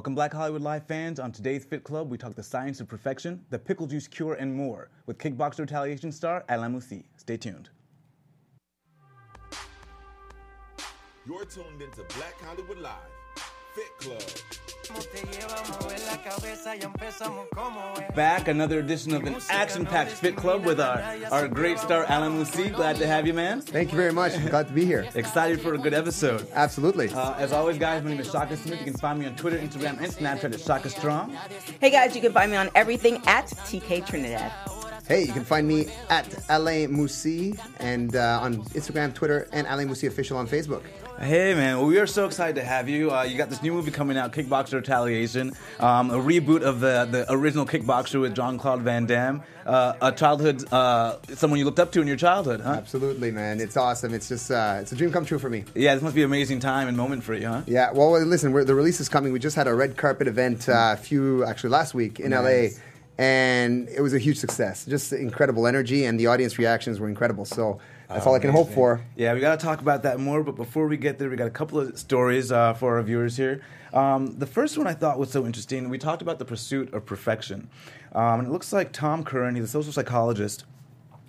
Welcome, Black Hollywood Live fans. On today's Fit Club, we talk the science of perfection, the pickle juice cure, and more with kickboxer retaliation star Alain Moussi. Stay tuned. You're tuned into Black Hollywood Live, Fit Club. Back, another edition of an action-packed Fit Club with our, our great star Alain Moussi. Glad to have you, man. Thank you very much. I'm glad to be here. Excited for a good episode. Absolutely. Uh, as always, guys, my name is Shaka Smith. You can find me on Twitter, Instagram, and Snapchat at Shaka Strong. Hey guys, you can find me on everything at TK Trinidad. Hey, you can find me at Alain Moussi and uh, on Instagram, Twitter, and Alain Moussi Official on Facebook. Hey man, well, we are so excited to have you. Uh, you got this new movie coming out, Kickboxer Retaliation, um, a reboot of the, the original Kickboxer with Jean Claude Van Damme. Uh, a childhood, uh, someone you looked up to in your childhood, huh? Absolutely, man. It's awesome. It's just, uh, it's a dream come true for me. Yeah, this must be an amazing time and moment for you, huh? Yeah. Well, listen, we're, the release is coming. We just had a red carpet event uh, a few, actually last week in Nice. LA, and it was a huge success. Just incredible energy, and the audience reactions were incredible. So that's all I can hope for. Yeah, we got to talk about that more, but before we get there, we got a couple of stories uh, for our viewers here. Um, the first one I thought was so interesting. We talked about the pursuit of perfection. Um, and it looks like Tom Curran, he's a social psychologist,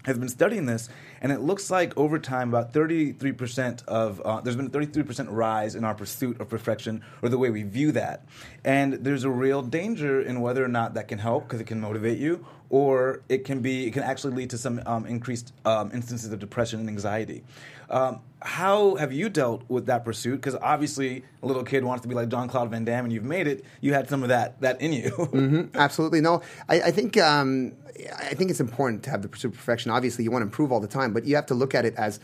has been studying this, and it looks like over time, about 33% of, uh, there's been a 33% rise in our pursuit of perfection or the way we view that. And there's a real danger in whether or not that can help because it can motivate you, or it can be, it can actually lead to some um, increased um, instances of depression and anxiety. Um, how have you dealt with that pursuit? Because obviously, a little kid wants to be like John Claude Van Damme, and you've made it. You had some of that that in you. Mm-hmm. Absolutely. No, I, I think um, I think it's important to have the pursuit of perfection. Obviously, you want to improve all the time, but you have to look at it as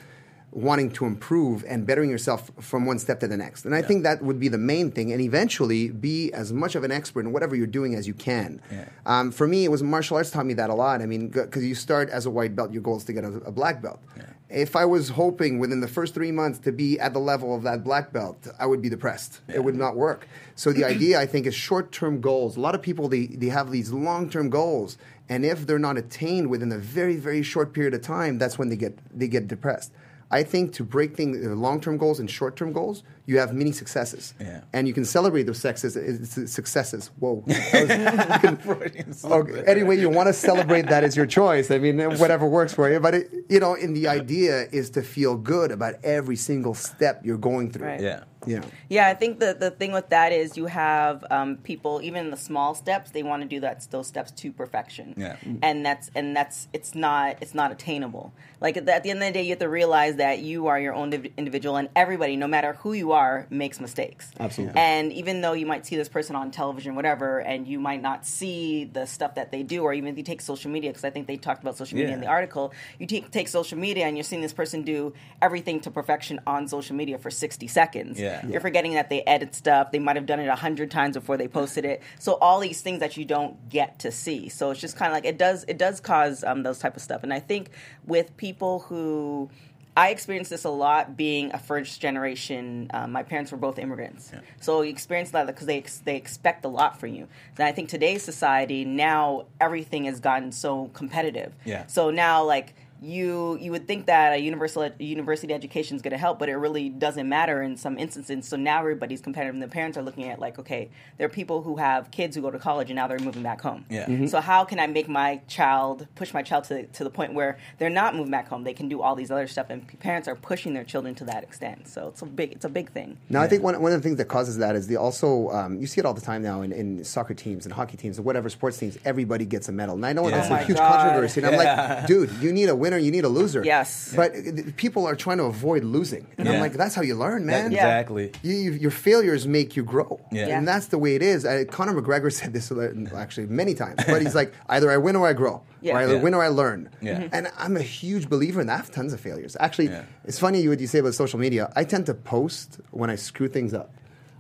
wanting to improve and bettering yourself from one step to the next. And I think that would be the main thing. And eventually, be as much of an expert in whatever you're doing as you can. Yeah. Um, for me, it was martial arts taught me that a lot. I mean, because you start as a white belt, your goal is to get a, a black belt. If I was hoping within the first three months to be at the level of that black belt, I would be depressed. It would not work. So the idea, I think, is short-term goals. A lot of people they, they have these long-term goals, and if they're not attained within a very very short period of time, that's when they get they get depressed. I think to break things, uh, long-term goals and short-term goals, you have many successes, Yeah. and you can celebrate those successes. uh, Successes. Whoa. Was- Freudian slip Okay, anyway, you want to celebrate that is your choice. I mean, whatever works for you. But it, you know, and the idea is to feel good about every single step you're going through. Right. Yeah. You know. Yeah, I think the, the thing with that is you have um, people even in the small steps they want to do that those steps to perfection. Yeah. and that's and that's it's not it's not attainable. Like at the, at the end of the day, you have to realize that you are your own div- individual, and everybody, no matter who you are, makes mistakes. Absolutely. And even though you might see this person on television, whatever, and you might not see the stuff that they do, or even if you take social media, because I think they talked about social media in the article, you take, take social media and you're seeing this person do everything to perfection on social media for 60 seconds. Yeah. You're forgetting that they edit stuff. They might have done it a hundred times before they posted it. So all these things that you don't get to see. So it's just kind of like it does. It does cause um, those type of stuff. And I think with people who I experienced this a lot being a first generation. Um, my parents were both immigrants, so you experience that because they ex- they expect a lot from you. And I think today's society now everything has gotten so competitive. Yeah. So now like you you would think that a universal university education is going to help, but it really doesn't matter in some instances. So now everybody's competitive, and the parents are looking at like, okay, there are people who have kids who go to college and now they're moving back home. Yeah. Mhm. So how can I make my child push my child to to the point where they're not moving back home? They can do all these other stuff, and p- parents are pushing their children to that extent. So it's a big it's a big thing. Now, I think one, one of the things that causes that is the also um, you see it all the time now in, in soccer teams and hockey teams and whatever sports teams. Everybody gets a medal, and I know Yeah. that's Oh a huge God. controversy. And I'm like, dude, you need a winner, you need a loser. Yes. But people are trying to avoid losing, and I'm like, that's how you learn, man. Yeah. Exactly. You, you, your failures make you grow, Yeah. Yeah. and that's the way it is. Uh, Conor McGregor said this actually many times, but he's like, either I win or I grow, Yeah. or I Yeah. win or I learn. Yeah. Mhm. And I'm a huge believer in that. I have tons of failures. Actually, Yeah. it's funny you what you say about social media. I tend to post when I screw things up.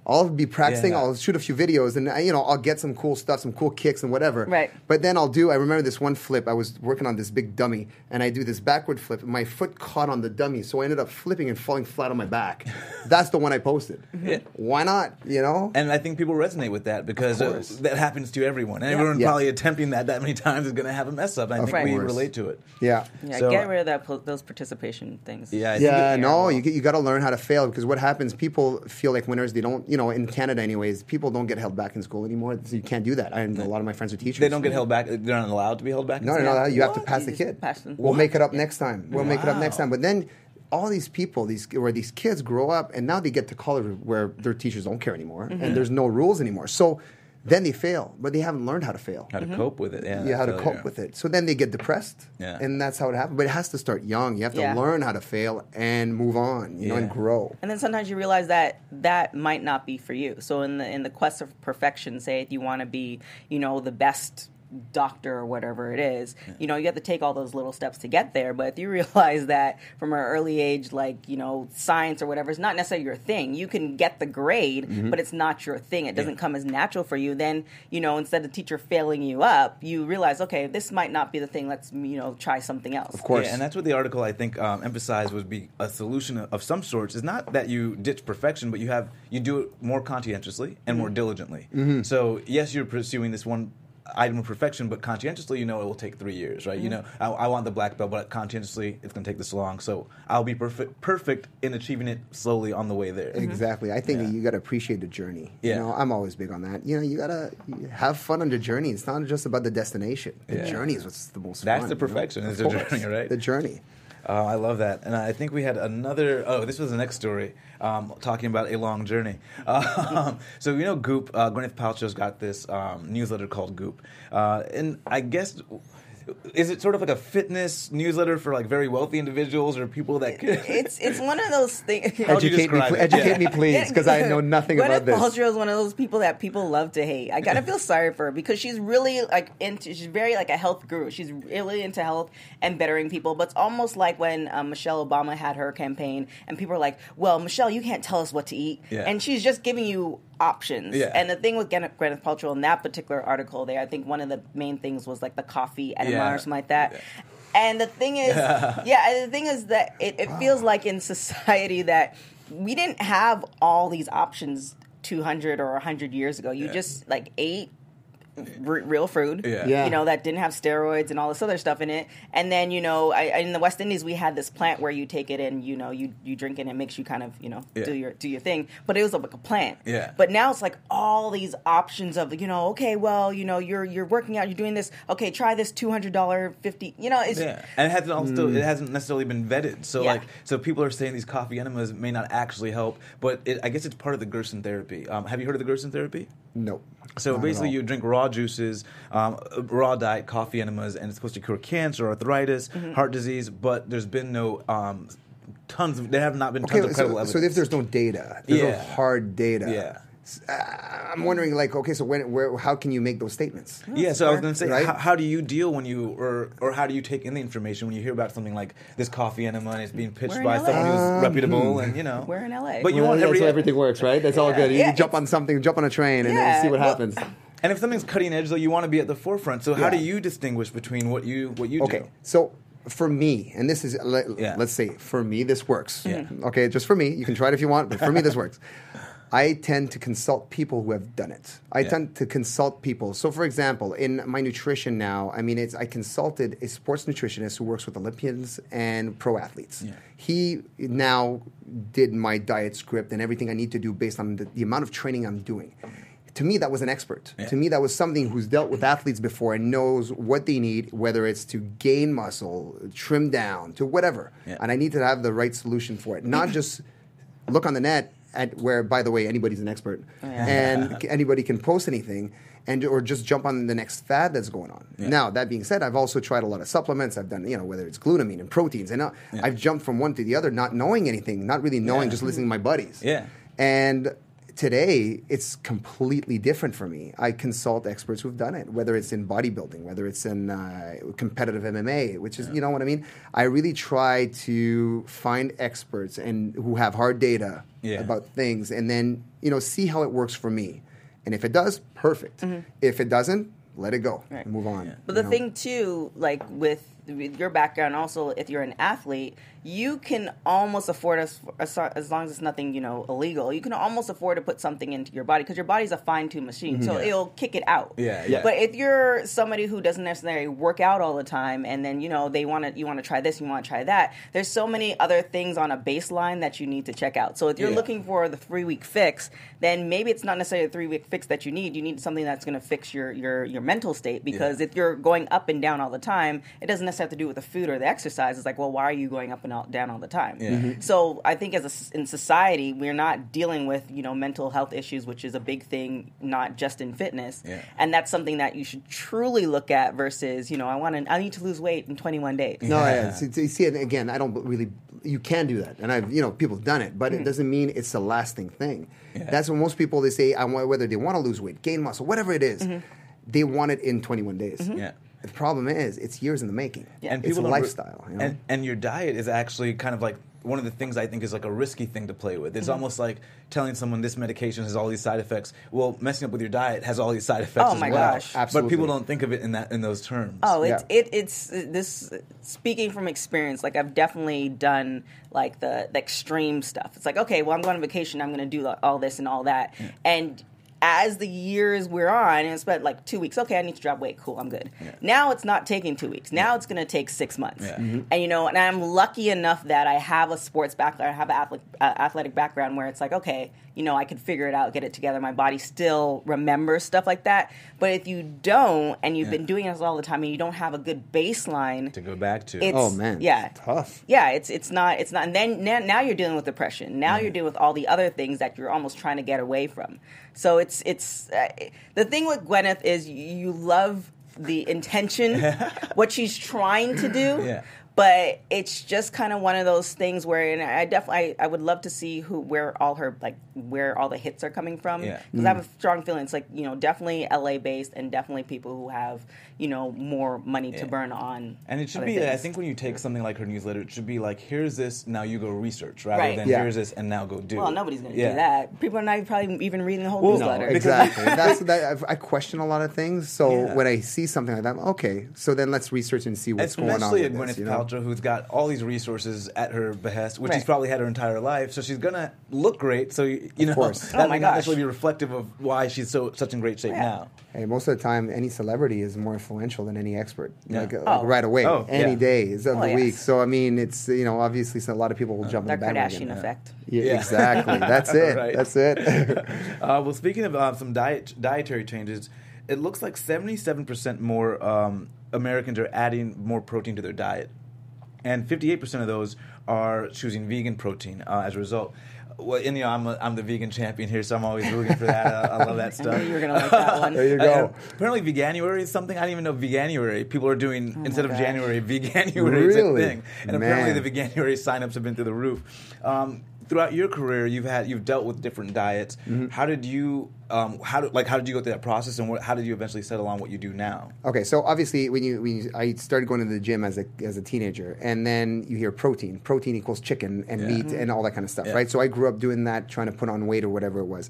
I'll be practicing. Yeah. I'll shoot a few videos, and you know, I'll get some cool stuff, some cool kicks, and whatever. Right. But then I'll do. I remember this one flip. I was working on this big dummy, and I do this backward flip. And my foot caught on the dummy, so I ended up flipping and falling flat on my back. That's the one I posted. Yeah. Why not? You know. And I think people resonate with that because Of uh, that happens to everyone. And everyone Yeah. probably attempting that that many times is going to have a mess up. I Of think we relate to it. yeah. Yeah, So- get rid of that po- those participation things. Yeah, I Yeah, it- no, you, you got to learn how to fail because what happens, people feel like winners. They don't, you you know, in Canada, anyways, people don't get held back in school anymore. So you can't do that. I know a lot of my friends are teachers. They don't get held back. They're not allowed to be held back. No, no, no. You have to pass the You just kid. pass. We'll make it up next time. We'll make it up next time. But then all these people, these where these kids grow up, and now they get to college where their teachers don't care anymore, Mm-hmm. and there's no rules anymore. So then they fail, but they haven't learned how to fail. How to mm-hmm. cope with it? Yeah, Yeah, how to failure. cope with it. So then they get depressed, Yeah. and that's how it happens. But it has to start young. You have to Yeah. learn how to fail and move on, you know, and grow. and then sometimes you realize that that might not be for you so in the in the quest of perfection say if you want to be you know the best doctor or whatever it is you know you have to take all those little steps to get there. But if you realize that from an early age like you know science or whatever is not necessarily your thing. You can get the grade Mm-hmm. but it's not your thing. It doesn't come as natural for you. Then you know instead of the teacher failing you up you realize okay this might not be the thing. Let's you know try something else. Of course. Yeah, and that's what the article I think um, emphasized would be a solution of some sorts. Is not that you ditch perfection, but you have you do it more conscientiously and more diligently. So yes, you're pursuing this one item of perfection, but conscientiously, you know it will take three years, right? You mm-hmm. know, I, I want the black belt, but conscientiously, it's going to take this long. So I'll be perfect, perfect in achieving it slowly on the way there. Mm-hmm. Exactly. I think Yeah. you got to appreciate the journey. You Yeah. know, I'm always big on that. You know, you got to have fun on the journey. It's not just about the destination. The Yeah. journey is what's the most That's fun. the you know? perfection, Of is the journey, right? The journey. Oh, I love that. And I think we had another. Oh, this was the next story um, talking about a long journey. Um, so, you know, Goop, uh, Gwyneth Paltrow's got this um, newsletter called Goop. Uh, and I guess. Is it sort of like a fitness newsletter for like very wealthy individuals or people that could? it's it's one of those things How would you Educate me, pl- educate Yeah. me, please, because I know nothing Gwyneth about this. Paltrow is one of those people that people love to hate. I gotta feel sorry for her because she's really like into. She's very like a health guru. She's really into health and bettering people. But it's almost like when um, Michelle Obama had her campaign, and people are like, "Well, Michelle, you can't tell us what to eat," Yeah. and she's just giving you options. Yeah. And the thing with Gwyneth Gwyneth Paltrow in that particular article, there, I think one of the main things was like the coffee enema Yeah. or something like that. And the thing is, yeah, the thing is that it, it feels like in society that we didn't have all these options 200 or 100 years ago. You Yeah. just like ate r- real food, Yeah. Yeah. you know, that didn't have steroids and all this other stuff in it. And then, you know, I, in the West Indies, we had this plant where you take it and, you know, you, you drink it and it makes you kind of, you know, Yeah. do your do your thing. But it was like a plant. Yeah. But now it's like all these options of, you know, okay, well, you know, you're you're working out, you're doing this. Okay, try this $200, 50 You know, it's Yeah, and it hasn't also it hasn't necessarily been vetted. So Yeah. like, so people are saying these coffee enemas may not actually help, but it, I guess it's part of the Gerson therapy. Um, have you heard of the Gerson therapy? No. So basically, you drink raw juices, um, raw diet coffee enemas, and it's supposed to cure cancer, arthritis, Mm-hmm. heart disease. But there's been no um, tons. Of, there have not been Okay, tons of credible so, so if there's no data, there's no hard data. Yeah. S- uh, I'm wondering, like, okay, so when, where, how can you make those statements? Yeah, so I was going to say, Right? how, how do you deal when you, or or how do you take in the information when you hear about something like this coffee enema and it's being pitched by LA. someone who's Um, reputable and you know We're in LA. But you Well, want that's every how everything works, right? That's all good. You yeah, jump on something, jump on a train, and then Yeah, see what well- happens. And if something's cutting edge, though, you want to be at the forefront. So how Yeah. do you distinguish between what you what you Okay, do? so for me, and this is let, Yeah. let's say for me this works. Yeah. Okay, just for me. You can try it if you want, but for me this works. I tend to consult people who have done it. I Yeah. tend to consult people. So, for example, in my nutrition now, I mean, it's I consulted a sports nutritionist who works with Olympians and pro athletes. Yeah. He now did my diet script and everything I need to do based on the, the amount of training I'm doing. To me, that was an expert. Yeah. To me, that was something who's dealt with athletes before and knows what they need, whether it's to gain muscle, trim down, to whatever. And I need to have the right solution for it, not just look on the net at where, by the way, anybody's an expert, and c- anybody can post anything, and or just jump on the next fad that's going on. Yeah. Now, that being said, I've also tried a lot of supplements. I've done, you know, whether it's glutamine and proteins, and uh, I've jumped from one to the other, not knowing anything, not really knowing, Yeah. just listening to my buddies. Yeah. And today, it's completely different for me. I consult experts who've done it, whether it's in bodybuilding, whether it's in uh, competitive MMA, which is, you know what I mean? I really try to find experts and who have hard data Yeah. about things and then, you know, see how it works for me. And if it does, perfect. If it doesn't, let it go Right. and move on. But the know? thing too, like with with your background, also if you're an athlete, you can almost afford us as, as long as it's nothing you know illegal. You can almost afford to put something into your body because your body's a fine tuned machine, mm-hmm. so it'll kick it out. Yeah, yeah. But if you're somebody who doesn't necessarily work out all the time, and then you know they want to, you want to try this, you want to try that. There's so many other things on a baseline that you need to check out. So if you're Yeah. looking for the three week fix, then maybe it's not necessarily a three week fix that you need. You need something that's going to fix your your your mental state because if you're going up and down all the time, it doesn't necessarily have to do with the food or the exercise. It's like, well, why are you going up and out, down all the time? Yeah. Mhm. So I think as a s in society, we're not dealing with you know mental health issues, which is a big thing, not just in fitness. Yeah. And that's something that you should truly look at versus you know I want to I need to lose weight in 21 days. No, Yeah. yeah. See, see, see, again, I don't really. You can do that, and I've you know people have done it, but it doesn't mean it's a lasting thing. That's what most people they say. I want whether they want to lose weight, gain muscle, whatever it is, Mm-hmm. they want it in 21 days. Yeah. The problem is, it's years in the making. and it's a people don't re- lifestyle. you know? and, and your diet is actually kind of like one of the things I think is like a risky thing to play with. Mm-hmm. It's almost like telling someone this medication has all these side effects. Well, messing up with your diet has all these side effects Oh as my well. gosh. But people don't think of it in that in those terms. Oh, it's Yeah. it, it's this. Speaking from experience, like I've definitely done like the, the extreme stuff. It's like okay, well, I'm going on vacation. I'm going to do all this and all that, and as the years we're on, and it's been like two weeks. Okay, I need to drop weight. Cool, I'm good. Now it's not taking two weeks. Now it's going to take six months. Yeah. And you know, and I'm lucky enough that I have a sports background, I have an athletic, uh, athletic background where it's like, okay, you know, I could figure it out, get it together. My body still remembers stuff like that. But if you don't, and you've Yeah. been doing this all the time, and you don't have a good baseline, To go back to. it's Oh, man. yeah, Tough. Yeah, it's it's not it's not. And then now, now you're dealing with depression. Now you're dealing with all the other things that you're almost trying to get away from. So it's it's uh, the thing with Gwyneth is you, you love the intention, what she's trying to do. Yeah. But it's just kind of one of those things where, and I definitely, I, I would love to see who, where all her, like, where all the hits are coming from. Yeah. Because I have a mm. strong feeling it's like, you know, definitely LA based and definitely people who have, you know, more money to burn on. And it should other be, I think, when you take something like her newsletter, it should be like, here's this, now you go research, rather Right. than Yeah. here's this, and now go do. Well, nobody's going to Yeah. do that. People are not probably even reading the whole Well, newsletter. because- Exactly. That's that. I've- question a lot of things. So Yeah. when I see something like that, okay. So then let's research and see what's going on. Especially With at Gwyneth this, you know? Paltrow, who's got all these resources at her behest, which she's probably had her entire life. So she's gonna look great. So you you know course. that Oh might not gosh. necessarily be reflective of why she's so such in great shape Yeah. now. Hey, most of the time, any celebrity is more influential than any expert. Yeah. Like, uh, Oh. like right away, Oh, any yeah. days of Oh, the yes. week. So I mean, it's you know obviously so a lot of people will jump in the bandwagon. Kardashian effect. Yeah, Yeah. exactly. That's it. Right. That's it. Uh, well, speaking of uh, some diet dietary changes, it looks like seventy-seven percent more um, Americans are adding more protein to their diet, and fifty-eight percent of those are choosing vegan protein uh, as a result. Well, and you know, I'm, a, I'm the vegan champion here, so I'm always rooting for that. Uh, I love that I stuff. knew you were going to like that one. there you Uh, go. apparently, veganuary is something I didn't even know. Veganuary, people are doing Oh instead of gosh. January, veganuary is a Really? thing, and apparently the veganuary signups have been through the roof. Um, throughout your career, you've had you've dealt with different diets. Mm-hmm. How did you um, how did, like how did you go through that process, and what, how did you eventually settle on what you do now? Okay, so obviously when you, when you I started going to the gym as a as a teenager, and then you hear protein. Protein equals chicken and Yeah. meat and all that kind of stuff, Yeah. right? So I grew up doing that, trying to put on weight or whatever it was.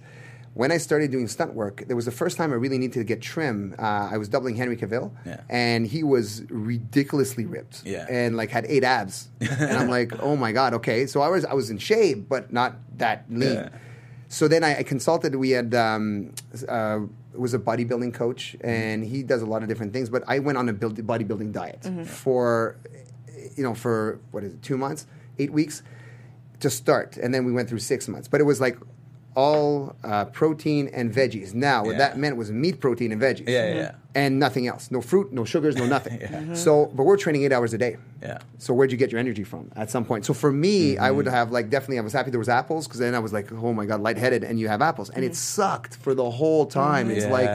When I started doing stunt work, there was the first time I really needed to get trim. Uh, I was doubling Henry Cavill, Yeah. and he was ridiculously ripped, Yeah. and like had eight abs, and I'm like, oh my god, okay. So I was I was in shape, but not that lean. Yeah. So then I, I consulted. We had um, uh, was a bodybuilding coach, and he does a lot of different things. But I went on a build, bodybuilding diet for, you know, for what is it, two months, eight weeks to start, and then we went through six months. But it was like all uh, protein and veggies. Now what Yeah. that meant was meat, protein, and veggies. Yeah, yeah, yeah. And nothing else. No fruit, no sugars, no nothing. Yeah. So, but we're training eight hours a day. Yeah. So where'd you get your energy from at some point? So for me, I Mm-hmm. would have like definitely I was happy there was apples because then I was like, oh my god, lightheaded, and you have apples, and it sucked for the whole time. It's like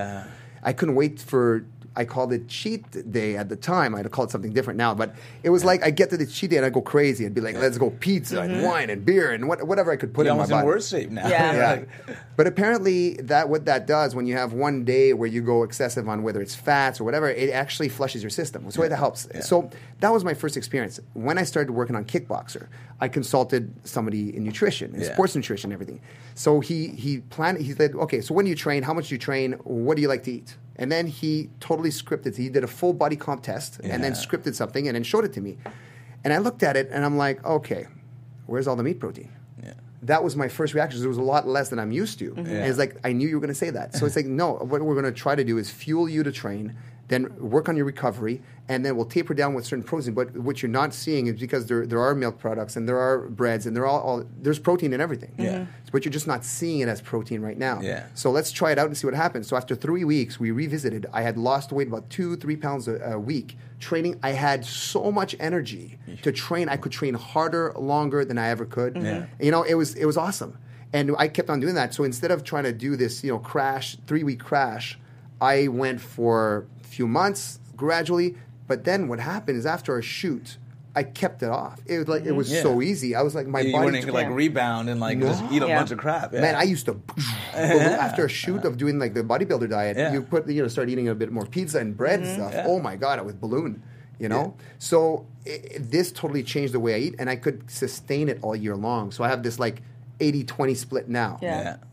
I couldn't wait for. I called it cheat day at the time. I'd call it something different now, but it was like I get to the cheat day and I go crazy. I'd be like, let's go pizza and mm-hmm. wine and beer and what, whatever I could put You're in my almost in body. worse shape now. Yeah. Yeah. but apparently, that what that does when you have one day where you go excessive on whether it's fats or whatever, it actually flushes your system. So it helps. So that was my first experience. When I started working on Kickboxer, I consulted somebody in nutrition, in Yeah. sports nutrition, everything. So he he planned. He said, okay, so when do you train? How much do you train? What do you like to eat? And then he totally scripted. He did a full body comp test and then scripted something and then showed it to me. And I looked at it and I'm like, okay, where's all the meat protein? Yeah. That was my first reaction. There was a lot less than I'm used to. Mm-hmm. And it's like, I knew you were going to say that. So it's like, no, what we're going to try to do is fuel you to train, then work on your recovery, and then we'll taper down with certain protein. But what you're not seeing is because there, there are milk products and there are breads and there are all, all there's protein in everything. Yeah. Mm-hmm. But you're just not seeing it as protein right now. Yeah. So let's try it out and see what happens. So after three weeks, we revisited. I had lost weight about two, three pounds a, a week. Training, I had so much energy to train. I could train harder, longer than I ever could. Mm-hmm. Yeah. You know, it was it was awesome. And I kept on doing that. So instead of trying to do this, you know, crash, three week crash, I went for a few months gradually. But then what happened is after a shoot, I kept it off. It was like it mm-hmm. was Yeah. so easy. I was like my you body wouldn't like rebound and like just eat a Yeah. bunch of crap. Yeah. Man, I used to after a shoot of doing like the bodybuilder diet. You put you know start eating a bit more pizza and bread and mm-hmm. stuff. Oh my god, I was balloon. You know, so i i- this totally changed the way I eat, and I could sustain it all year long. So I have this like 80-20 split now,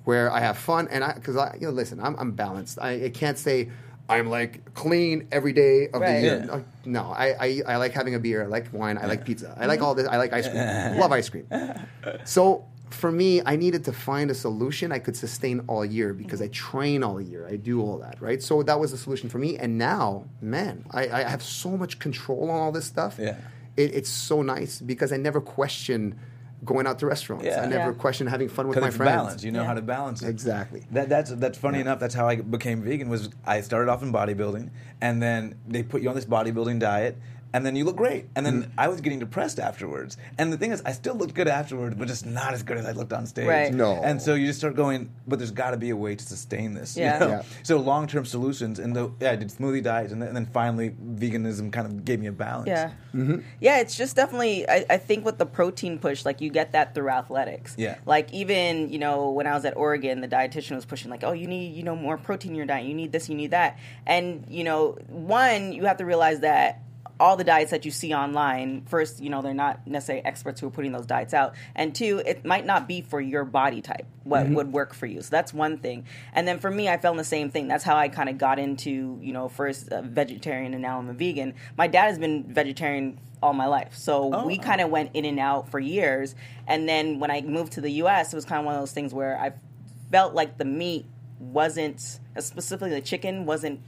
where I have fun and I because I you know listen, I'm, I'm balanced. I, I can't say. I'm like clean every day of Right. the year. Yeah. Uh, No, I, I, I like having a beer. I like wine. I like pizza. I like all this. I like ice cream. Love ice cream. So for me, I needed to find a solution I could sustain all year because I train all year. I do all that, right? So that was the solution for me. And now, man, I, I have so much control on all this stuff. Yeah. It, it's so nice because I never question going out to restaurants. Yeah. I never Yeah. question having fun with my it's friends. balance. You know Yeah. how to balance it. Exactly. That, that's that's funny enough. That's how I became vegan. Was I started off in bodybuilding, and then they put you on this bodybuilding diet, and then you look great. And then Mm. I was getting depressed afterwards. And the thing is, I still looked good afterwards, but just not as good as I looked on stage. Right. No. And so you just start going, but there's got to be a way to sustain this. you Yeah. know? Yeah. So long term solutions, and the yeah, I did smoothie diets, and then, and then finally veganism kind of gave me a balance. Yeah. Mm-hmm. Yeah, it's just definitely, I, I think with the protein push, like you get that through athletics. Yeah. Like even, you know, when I was at Oregon, the dietitian was pushing, like, oh, you need, you know, more protein in your diet. You need this, you need that. And, you know, one, you have to realize that all the diets that you see online, first, you know, they're not necessarily experts who are putting those diets out. And two, it might not be for your body type, what would work for you. So that's one thing. And then for me, I found the same thing. That's how I kind of got into, you know, first uh, vegetarian and now I'm a vegan. My dad has been vegetarian all my life. So Oh. we kind of went in and out for years. And then when I moved to the US, it was kind of one of those things where I felt like the meat wasn't, specifically the chicken, wasn't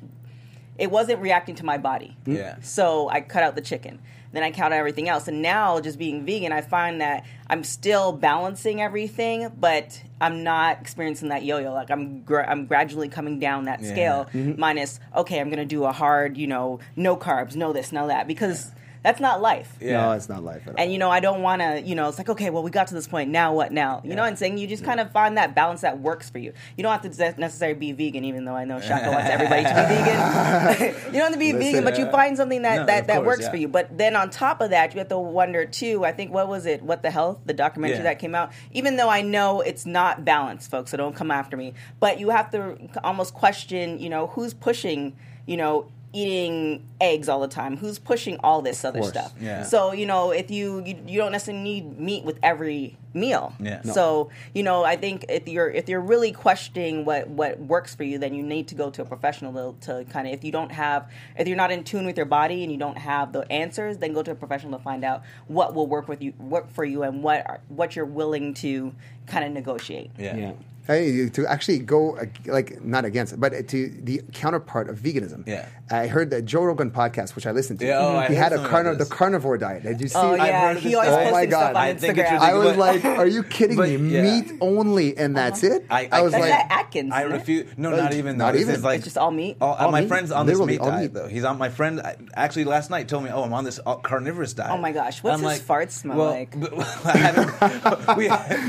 it wasn't reacting to my body. Hmm. Yeah. So I cut out the chicken. Then I cut out everything else. And now, just being vegan, I find that I'm still balancing everything, but I'm not experiencing that yo-yo. Like I'm, gra- I'm gradually coming down that Yeah. scale. Mm-hmm. Minus, okay, I'm gonna do a hard, you know, no carbs, no this, no that, because that's not life. Yeah. No, it's not life at all. And you know, I don't want to. You know, it's like okay, well, we got to this point. Now what? Now you know, what I'm saying you just kind of find that balance that works for you. You don't have to necessarily be vegan, even though I know Shaka wants everybody to be vegan. you don't have to be vegan, but you uh, find something that No, that, of that course, works yeah. for you. But then on top of that, you have to wonder too. I think what was it? What the health? The documentary Yeah. that came out. Even though I know it's not balanced, folks, so don't come after me. But you have to almost question. You know, who's pushing? You know. Eating eggs all the time. Who's pushing all this other course. stuff? Yeah. So you know, if you, you you don't necessarily need meat with every meal. Yeah. No. So you know, I think if you're if you're really questioning what what works for you, then you need to go to a professional to, to kind of if you don't have if you're not in tune with your body and you don't have the answers, then go to a professional to find out what will work with you work for you and what are, what you're willing to kind of negotiate. Yeah. Yeah. Hey, to actually go like not against but to the counterpart of veganism. Yeah. I heard the Joe Rogan podcast, which I listened to. Yeah, oh, I he heard had a something carno- about the carnivore diet. Did you see? Oh it? I've yeah, he always. Oh my posting stuff God. on I think it's Instagram. ridiculous. I was like, "Are you kidding But, me? yeah. Meat only, and that's it." I- I- was like, that Atkins. I isn't refuse. No, not even. not even. is like It's just all meat? All, All my meat. friend's on this Literally meat all diet meat. though. He's on. My friend actually last night told me, "Oh, I'm on this uh, carnivorous diet." Oh my gosh, And what's his farts smell like? but- I haven't, we,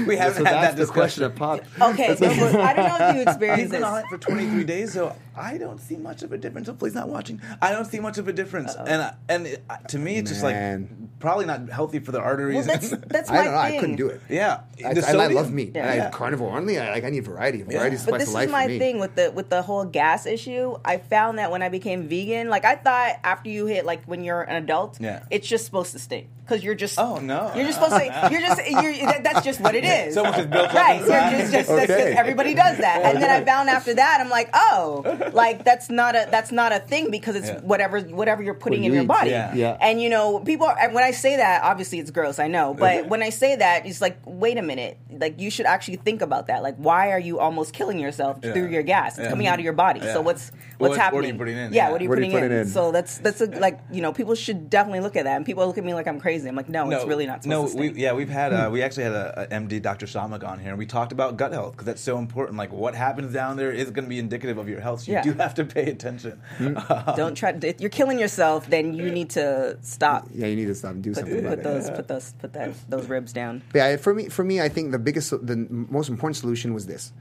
we haven't so had that the question discussion. that popped. Okay, so I don't know if you He's experienced been this. on it for 23 days, so I don't see much of a difference. Hopefully, he's not watching. I don't see much of a difference, and I- and it, to me, it's just like Man. probably not healthy for the arteries. Well, that's that's my I don't know. thing. I couldn't do it. yeah, I, The I, I love meat. Yeah. I Yeah. carnivore only. I like. I need variety. Variety is But this is my thing with the with the whole gas issue. I found that when I became vegan, like I thought after you hit like when you're an adult, Yeah. it's just supposed to stink because you're just Oh, no. you're just supposed to you're just you're, that, that's just what it is. So much is built up right. inside. You're just, just, that's Okay. Just- everybody does that, and then I found after that I'm like, oh, like that's not a that's not a thing because it's Yeah. whatever whatever you're putting What in you your eat. body. Yeah. Yeah. And you know, people are, and when I say that, obviously it's gross, I know, but when I say that, it's like, wait a minute, like you should actually think about that. Like, why are you almost killing yourself Yeah. through your gas? It's Yeah. coming out of your body. Yeah. So what's what's what- happening? what are you putting in? Yeah, Yeah. what are you What are you putting, putting in? in? So that's that's a, like you know, people should definitely look at that, and people look at me like I'm crazy. I'm like, no, it's really not. No, Supposed to we, yeah, we've had uh, we actually had a, a MD, Dr. Samag, on here, and we talked about gut health because that's so important. Like, what happens down there is going to be indicative of your health. So you Yeah. do have to pay attention. Don't try. If you're killing yourself, then you need to stop. Yeah, you need to stop and do Put, something about put it. those, put those, put that, those ribs down. Yeah, for me, for me, I think the biggest, the most important solution was this: it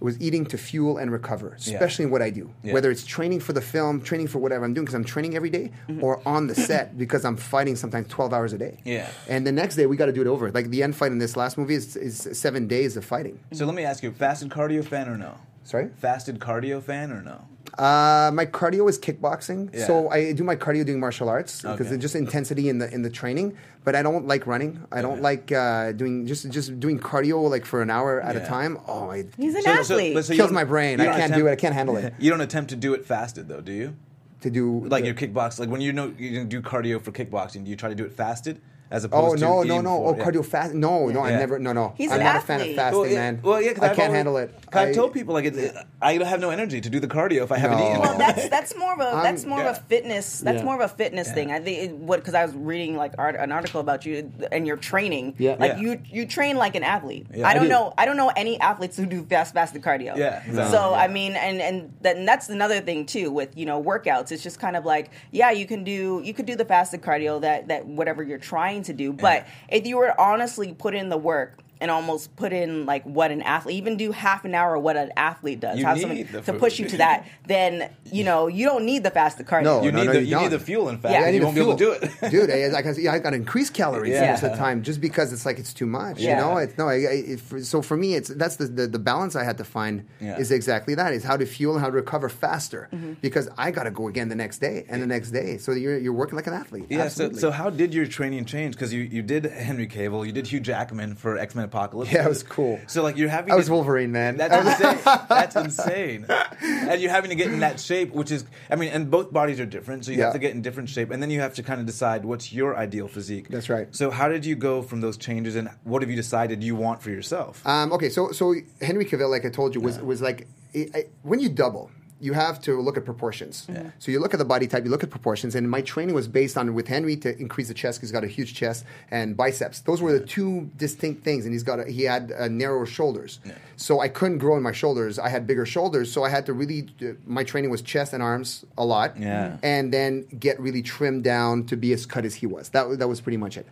was eating to fuel and recover, especially in what I do. Yeah. Whether it's training for the film, training for whatever I'm doing, because I'm training every day, mm-hmm. or on the set because I'm fighting sometimes 12 hours a day. Yeah. And the next day we got to do it over. Like the end fight in this last movie is, is seven days of fighting. so let me ask you: fasted cardio fan or no? Sorry. Fasted cardio fan or no? Uh, my cardio is kickboxing, Yeah. so I do my cardio doing martial arts because Okay. it's just intensity in the in the training. But I don't like running. I don't Okay. like uh, doing just just doing cardio like for an hour at a time. Oh, I, He's an So- so- athlete. but so kills my brain. I don't can't do it. I can't handle it. You don't attempt to do it fasted though, do you? to do Like the- your kickbox, like when you know you can do cardio for kickboxing, do you try to do it fasted as Oh opposed no to no eating no! for- Oh, yeah. cardio fast? No no! I Yeah. never no no. He's I'm an not a fan of athlete. fasting, Well, yeah, man. well, yeah, 'cause I I've can't always- handle it. I've I- told people like it, I have no energy to do the cardio if I haven't No. eaten. Well, that's that's more of a that's more yeah. of a fitness that's Yeah. more of a fitness thing. I think it, what because I was reading like art, an article about you and your training. Yeah. like Yeah. you you train like an athlete. Yeah, I I don't do. know I don't know any athletes who do fast fasted cardio. Yeah, exactly. So I mean, and and then that's another thing too with you know workouts. It's just kind of like yeah, you can do you could do the fasted cardio that that whatever you're trying to do, but if you were to honestly put in the work. And almost put in like what an athlete, even do half an hour of what an athlete does, You have need to food. push you to that. Then you know you don't need the fasted cardio. No, you no, need no, the you you need the fuel in fact. Yeah. I I need you to won't be able to do it. dude. I, like I, I got to increase calories Yeah. most of the time just because it's like it's too much. Yeah. You know, it's no. I, I, if, so for me, it's that's the, the the balance I had to find Yeah. is exactly that: is how to fuel and how to recover faster Mm-hmm. because I got to go again the next day and the next day. So you're you're working like an athlete. Yeah. So, Absolutely. so how did your training change? Because you, you did Henry Cavill, you did Hugh Jackman for X Men Apocalypse. Yeah, it was cool. So like you're having I was to- Wolverine, man. That's insane. That's insane. And you're having to get in that shape, which is, I mean, and both bodies are different, so you Yeah. have to get in different shape, and then you have to kind of decide what's your ideal physique. That's right. So how did you go from those changes, and what have you decided you want for yourself? Um, okay, so so Henry Cavill, like I told you, was was like I I- when you double. You have to look at proportions. So you look at the body type, you look at proportions, and my training was based on with Henry to increase the chest because he's got a huge chest and biceps. Those were the two distinct things, and he's got a, he had uh, narrower shoulders. So I couldn't grow in my shoulders. I had bigger shoulders, so I had to really. Uh, my training was chest and arms a lot, Yeah. and then get really trimmed down to be as cut as he was. That was- that was pretty much it.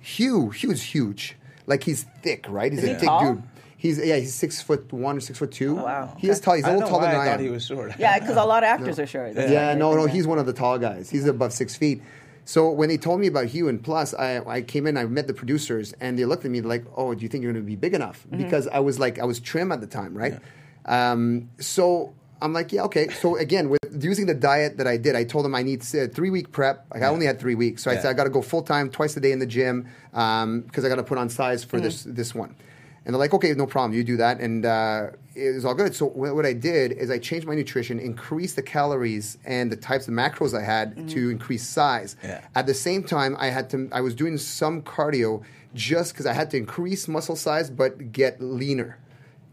Hugh, Hugh's huge. Like he's thick, right? He's Is a he thick tall? dude. He's yeah, he's six foot one or six foot two. Oh, wow. He is tall. He's a little taller than I I thought am. he was short. Yeah, because a lot of actors are short. That's Yeah, no, no, he's one of the tall guys. He's above six feet. So when they told me about Hugh and Plus, I, I came in, I met the producers, and they looked at me like, "Oh, do you think you're going to be big enough?" Mm-hmm. Because I was like, I was trim at the time, right? Um, so I'm like, yeah, okay. So again, with using the diet that I did, I told them I need a three week prep. Like I only had three weeks, so I said I got to go full time, twice a day in the gym, because I got to put on size Mm-hmm. for this this one. And they're like, okay, no problem, you do that, and uh, it was all good. So what what I did is I changed my nutrition, increased the calories and the types of macros I had to increase size. Yeah. At the same time, I had to. I was doing some cardio just because I had to increase muscle size but get leaner,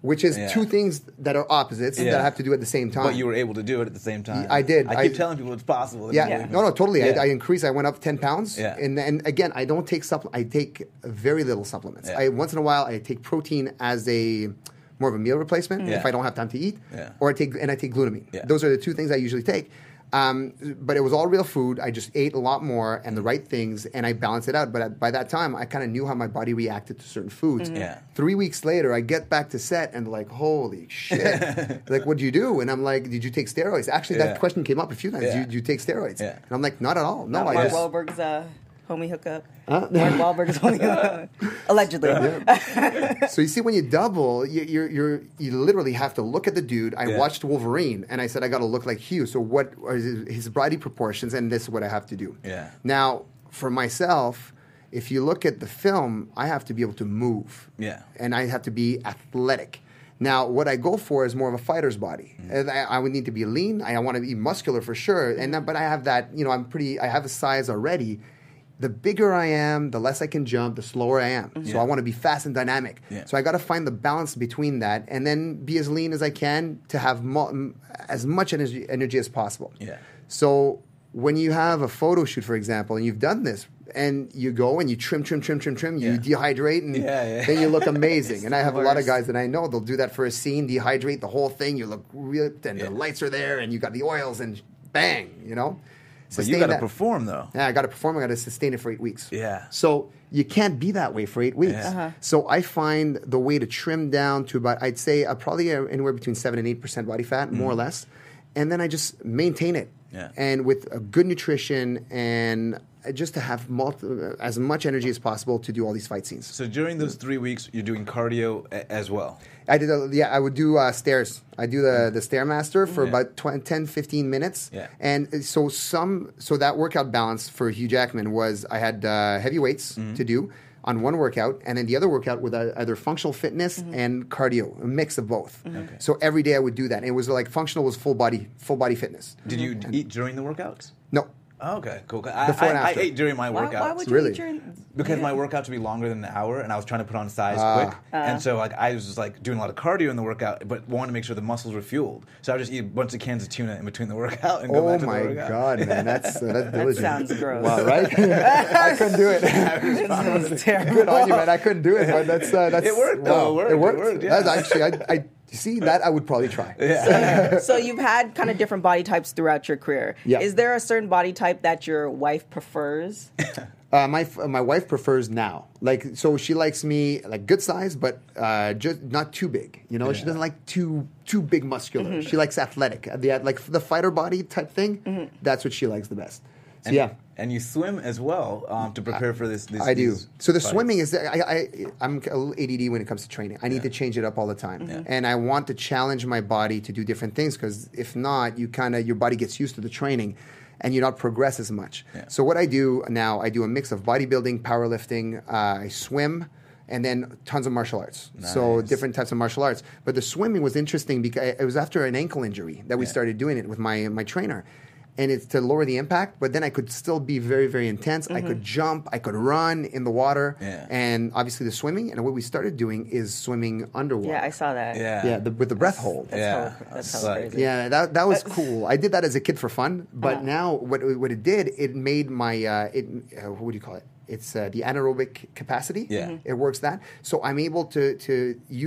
which is Yeah. two things that are opposites Yeah. that I have to do at the same time. But you were able to do it at the same time. I did. I keep telling people it's possible. They yeah, no, no, totally. Yeah. I, I increased. I went up ten pounds. Yeah. And and again, I don't take supplements. I take very little supplements. Yeah. I once in a while I take protein as a more of a meal replacement mm. Yeah. if I don't have time to eat. Yeah. Or I take and I take glutamine. Yeah. Those are the two things I usually take. Um, but it was all real food. I just ate a lot more and the right things, and I balanced it out. But at, by that time, I kind of knew how my body reacted to certain foods. Yeah. Three weeks later, I get back to set and like, holy shit! like, what do you do? And I'm like, did you take steroids? Actually, Yeah. that question came up a few times. Yeah. Do, you, do you take steroids? Yeah. And I'm like, not at all. No, Not I Mark just Wahlberg's uh, homie hookup. Mark Wahlberg's homie hookup. Allegedly. So you see, when you double, you, you're, you're you literally have to look at the dude. I Yeah. watched Wolverine, and I said I got to look like Hugh. So what are his, his body proportions, and this is what I have to do. Yeah. Now, for myself, if you look at the film, I have to be able to move. Yeah. And I have to be athletic. Now, what I go for is more of a fighter's body. Mm-hmm. I, I would need to be lean. I, want to be muscular for sure. And then, but I have that. You know, I'm pretty. I have a size already. The bigger I am, the less I can jump, the slower I am. So I want to be fast and dynamic. Yeah. So I got to find the balance between that, and then be as lean as I can to have mo- m- as much energy, energy as possible. Yeah. So when you have a photo shoot, for example, and you've done this, and you go and you trim, trim, trim, trim, trim, you Yeah. dehydrate, and Yeah, yeah. then you look amazing. and I have a lot of guys that I know they'll do that for a scene, dehydrate the whole thing. You look ripped, and Yeah. the lights are there, and you got the oils, and bang, you know. But you got to perform though. Yeah, I got to perform. I got to sustain it for eight weeks. Yeah. So you can't be that way for eight weeks. Yeah. Uh-huh. So I find the way to trim down to about, I'd say, uh, probably uh, anywhere between seven and eight percent body fat, more or less, and then I just maintain it. Mm. Yeah. And with a good nutrition and uh, just to have multi- uh, as much energy as possible to do all these fight scenes. So during those three weeks, you're doing cardio a- as well. I did, a, yeah, I would do uh, stairs. I do the the stairmaster for Yeah. about 20, 10, 15 minutes. Yeah. And uh, so some, so that workout balance for Hugh Jackman was I had uh, heavy weights Mm-hmm. to do on one workout, and then the other workout with uh, either functional fitness and cardio, a mix of both. Okay. So every day I would do that. And it was like functional was full body, full body fitness. Did you eat during the workouts? No, Oh, okay, cool. I, Before and I, I ate during my Why, workouts. why would you Really? eat during? because Yeah. my workout to be longer than an hour, and I was trying to put on size Ah. quick, and so like I was just like doing a lot of cardio in the workout, but wanted to make sure the muscles were fueled. So I would just eat a bunch of cans of tuna in between the workout and go oh back to my the workout. Oh my god, man, that's uh, that's diligent. That sounds gross. Wow, right? I couldn't do it. This is terrible. Good on you, man. I couldn't do it, but that's uh, that's It worked, though. It worked. It It worked. worked, yeah. That's actually, I, I you see that I would probably try. so you've had kind of different body types throughout your career. Yeah. Is there a certain body type that your wife prefers? Uh, my my wife prefers now, like so she likes me like good size, but uh, just not too big. You know, she doesn't like too too big muscular. Mm-hmm. She likes athletic, uh, the like the fighter body type thing. That's what she likes the best. So And, yeah. And you swim as well um, to prepare for this. this I do. So the fights. swimming is I, I I'm a ADD when it comes to training. I need to change it up all the time, and I want to challenge my body to do different things because if not, you kind of your body gets used to the training, and you not progress as much. Yeah. So what I do now, I do a mix of bodybuilding, powerlifting. Uh, I swim. And then tons of martial arts. So different types of martial arts. But the swimming was interesting because it was after an ankle injury that we Yeah. started doing it with my my trainer and it's to lower the impact but then i could still be very very intense i could jump i could run in the water Yeah. and obviously the swimming and what we started doing is swimming underwater Yeah, I saw that. Yeah. yeah the, with the breath hold That's Yeah. how, that's It's how crazy. yeah that, that was cool i did that as a kid for fun but Uh-huh. now what, it- what it did it made my uh, it uh, what would you call it it's uh, the anaerobic capacity Yeah. Mhm. it works that so i'm able to to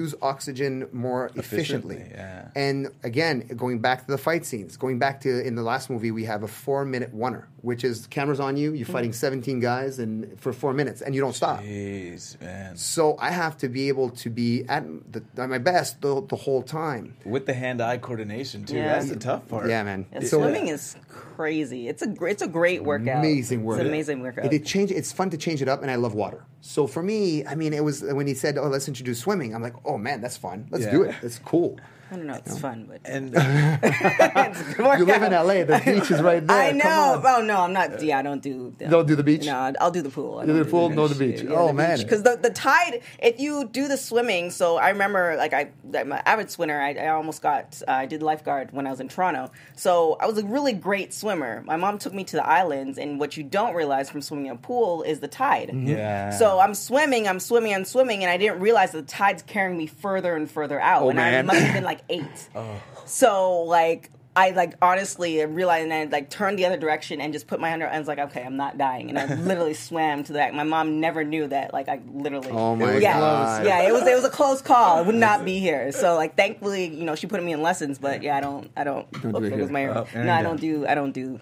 use oxygen more efficiently, Efficiently, yeah. and again going back to the fight scenes going back to in the last movie we have a four minute oner which is cameras on you you're fighting mm-hmm. 17 guys and for four minutes and you don't stop Jeez, man. so i have to be able to be at, the, at my best the, the whole time With the hand-eye coordination too. Yeah. That's the tough part. yeah man Yeah, So- swimming is crazy. It's a it's a great workout. Amazing It's workout. an amazing workout. It, it change. It's fun to change it up, and I love water. So for me, I mean, it was when he said, "Oh, let's introduce swimming." I'm like, "Oh man, that's fun. Let's do it. That's cool." I don't know. It's fun, but And it's You live in. LA. The beach is right there. I know. Oh no, I'm not. Yeah, I don't do. The, Don't do the beach? No, I'll do the pool. I You don't do the pool, no the beach. Oh, man. because the the tide. If you do the swimming, so I remember like I, I'm an avid swimmer. I, I almost got. Uh, I did lifeguard when I was in Toronto, so I was a really great swimmer. My mom took me to the islands, and what you don't realize from swimming in a pool is the tide. yeah. So I'm swimming, I'm swimming, I'm swimming, and I didn't realize that the tide's carrying me further and further out. Oh, and I must have been like eight. So like I like honestly realized and I like turned the other direction and just put my hand. I was like, okay, I'm not dying, and I literally swam to that. My mom never knew that. Like I literally. Oh, my yeah, God. Yeah, it was it was a close call. I would not be here. So like, thankfully, you know, she put me in lessons. But yeah, I don't, I don't. do it look, here. was my, Oh, no, and I don't do, I don't do.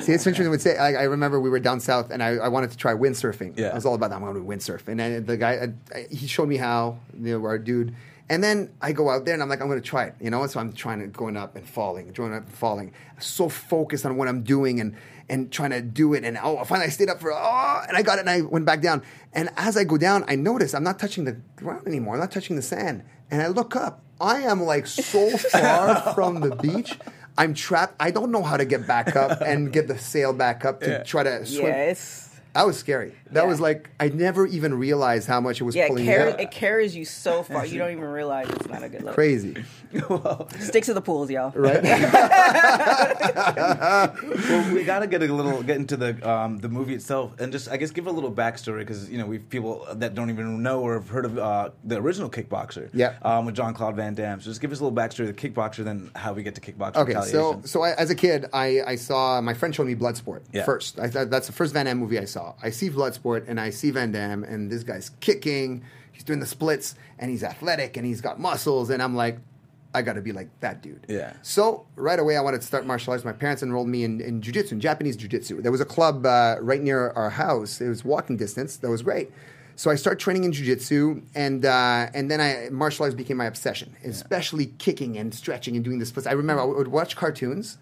See, it's interesting. Would say I, I remember we were down south, and I, I wanted to try windsurfing. Yeah. I was all about that. I'm going to windsurf, and then the guy uh, he showed me how. You know, our dude, And then I go out there and I'm like, I'm going to try it, you know. So I'm trying to going up and falling, going up and falling. So focused on what I'm doing and and trying to do it. And oh, finally I stayed up for oh, and I got it and I went back down. And as I go down, I notice I'm not touching the ground anymore. I'm not touching the sand. And I look up. I am like so far from the beach. I'm trapped. I don't know how to get back up and get the sail back up to try to swim. Yes. That was scary. That Yeah. was like I never even realized how much it was yeah, pulling carry, me it carries you so far you don't even realize it's not a good look. Crazy, Stick to the pools, y'all. right? well, we gotta get a little get into the um, the movie itself, and just I guess give a little backstory because you know we have people that don't even know or have heard of uh, the original Kickboxer. Yeah. Um, with John Claude Van Damme. So just give us a little backstory of the Kickboxer, then how we get to Kickboxer okay, so so I, as a kid, I, I saw my friend showed me Bloodsport Yeah. first. I thought that's the first Van Damme movie I saw. I see Bloodsport and I see Van Damme, and this guy's kicking, he's doing the splits, and he's athletic and he's got muscles, and I'm like. I got to be like that dude. Yeah. So right away, I wanted to start martial arts. My parents enrolled me in, in jujitsu, in Japanese jujitsu. There was a club uh, right near our house. It was walking distance. That was great. So I started training in jujitsu, and uh, and then I martial arts became my obsession, especially kicking and stretching and doing the splits. I remember I would watch cartoons,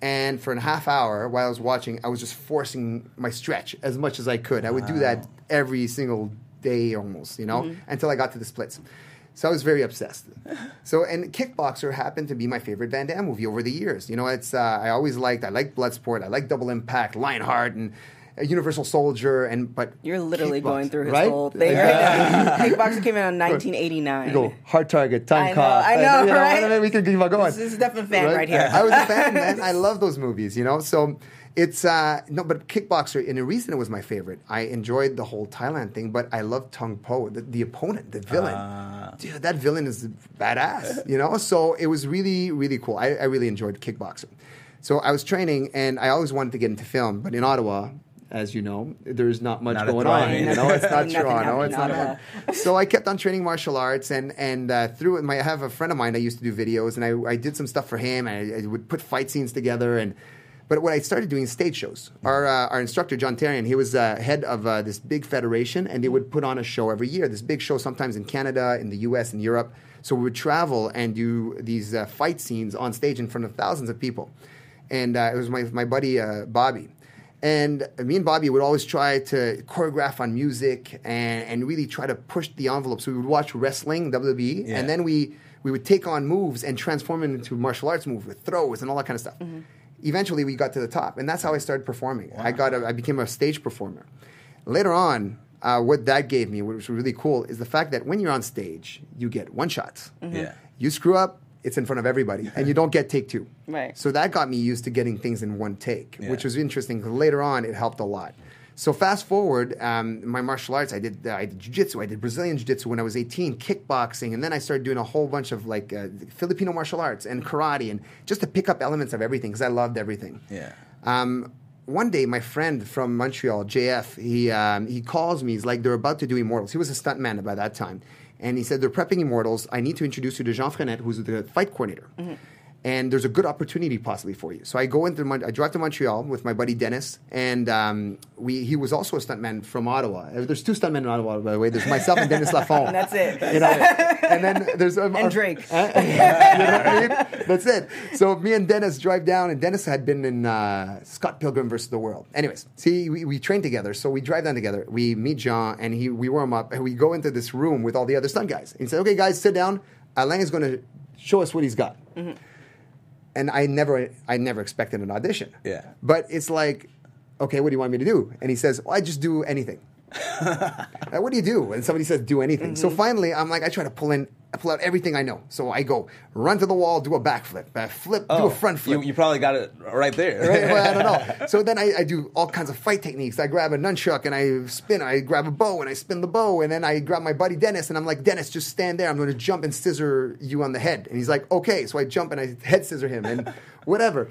and for a half hour while I was watching, I was just forcing my stretch as much as I could. I would do that every single day almost, you know, until I got to the splits. So I was very obsessed. So and Kickboxer happened to be my favorite Van Damme movie over the years. You know, it's uh, I always liked I liked Bloodsport, I liked Double Impact, Lionheart, and uh, Universal Soldier, and but You're literally Kickboxer, going through his right? whole thing right now. Kickboxer came out in 1989. You go hard target, time I know, cop. I and, know, you know, right? and then we can keep on going. This is definitely fan right here. I was a fan, man. I love those movies, you know. So it's uh no, but Kickboxer, and the reason it was my favorite, I enjoyed the whole Thailand thing, but I love Tong Po, the, the opponent, the villain. Ah. Dude, that villain is badass, you know. So it was really, really cool. I, I really enjoyed Kickboxer. So I was training, and I always wanted to get into film, but in Ottawa. As you know, there's not much Not going on. thriving- You know, it's not Toronto. It's in not. Ottawa. so I kept on training martial arts, and and uh, through it, my I have a friend of mine. I used to do videos, and I, I did some stuff for him. And I, I would put fight scenes together, and but what I started doing stage shows. Our uh, our instructor John Terrian, he was uh, head of uh, this big federation, and they would put on a show every year. This big show, sometimes in Canada, in the U.S., in Europe. So we would travel and do these uh, fight scenes on stage in front of thousands of people. And uh, it was my my buddy uh, Bobby. And me and Bobby would always try to choreograph on music and, and really try to push the envelope. So we would watch wrestling, WWE, Yeah. and then we, we would take on moves and transform it into martial arts moves with throws and all that kind of stuff. Eventually, we got to the top, and that's how I started performing. I got a, I became a stage performer. Later on, uh, what that gave me, which was really cool, is the fact that when you're on stage, you get one shots. Yeah. You screw up, it's in front of everybody, and you don't get take two. Right. So that got me used to getting things in one take, Yeah. which was interesting. 'cause later on, it helped a lot. So fast forward, um, my martial arts, I did uh, I did jiu-jitsu, I did Brazilian jiu-jitsu when I was 18, kickboxing, and then I started doing a whole bunch of like uh, Filipino martial arts and karate, and just to pick up elements of everything because I loved everything. Yeah. Um, one day, my friend from Montreal, JF, he um, he calls me. He's like, they're about to do Immortals. He was a stuntman by that time, and he said they're prepping Immortals. I need to introduce you to Jean Frenette, who's the fight coordinator. Mm-hmm. And there's a good opportunity possibly for you. So I go into Mon- I drive to Montreal with my buddy Dennis, and um, we he was also a stuntman from Ottawa. Uh, There's two stuntmen in Ottawa, by the way. There's myself and Dennis Lafont. That's it. You know, and then there's um, And Drake. you know what I mean? That's it. So me and Dennis drive down, and Dennis had been in uh, Scott Pilgrim versus the World. Anyways, see, we, we train together, so we drive down together. We meet Jean, and he we warm up, and we go into this room with all the other stunt guys. And he said, "Okay, guys, sit down. Alain is going to show us what he's got." And I never, I never expected an audition. Yeah. But it's like, okay, what do you want me to do? And he says, well, I just do anything. What do you do? And somebody says, do anything. So mm-hmm. finally, I'm like, I try to pull in, I pull out everything I know. So I go run to the wall, do a backflip, uh, flip, do a front flip. Oh, You, you probably got it right there. Right? Well, I don't know. So then I, I do all kinds of fight techniques. I grab a nunchuck and I spin. I grab a bow and I spin the bow. And then I grab my buddy Dennis and I'm like, Dennis, just stand there. I'm going to jump and scissor you on the head. And he's like, okay. So I jump and I head scissor him and whatever.